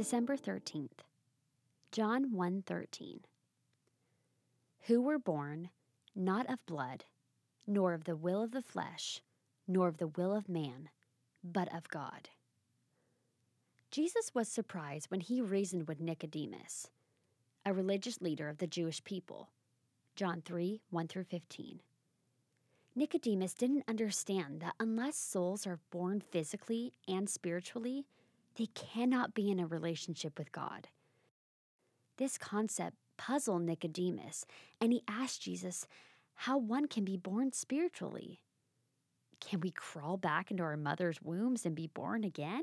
December 13th. John 1:13. Who were born not of blood, nor of the will of the flesh, nor of the will of man, but of God. Jesus was surprised when he reasoned with Nicodemus, a religious leader of the Jewish people. John 3 1 through 15. Nicodemus didn't understand that unless souls are born physically and spiritually, they cannot be in a relationship with God. This concept puzzled Nicodemus, and he asked Jesus how one can be born spiritually. Can we crawl back into our mother's wombs and be born again?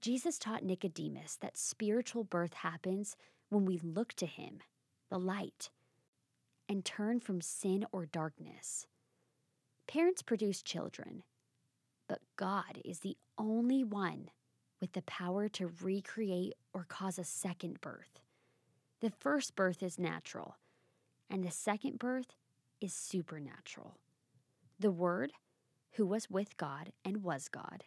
Jesus taught Nicodemus that spiritual birth happens when we look to Him, the light, and turn from sin or darkness. Parents produce children, but God is the only one with the power to recreate or cause a second birth. The first birth is natural, and the second birth is supernatural. The Word, who was with God and was God,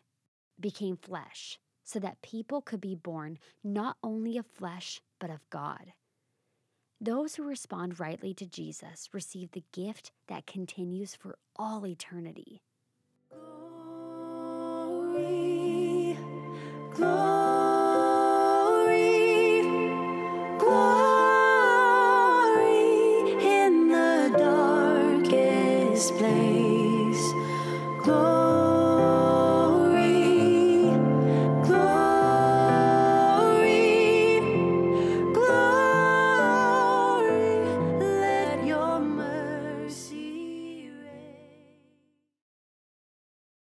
became flesh so that people could be born not only of flesh, but of God. Those who respond rightly to Jesus receive the gift that continues for all eternity. Glory.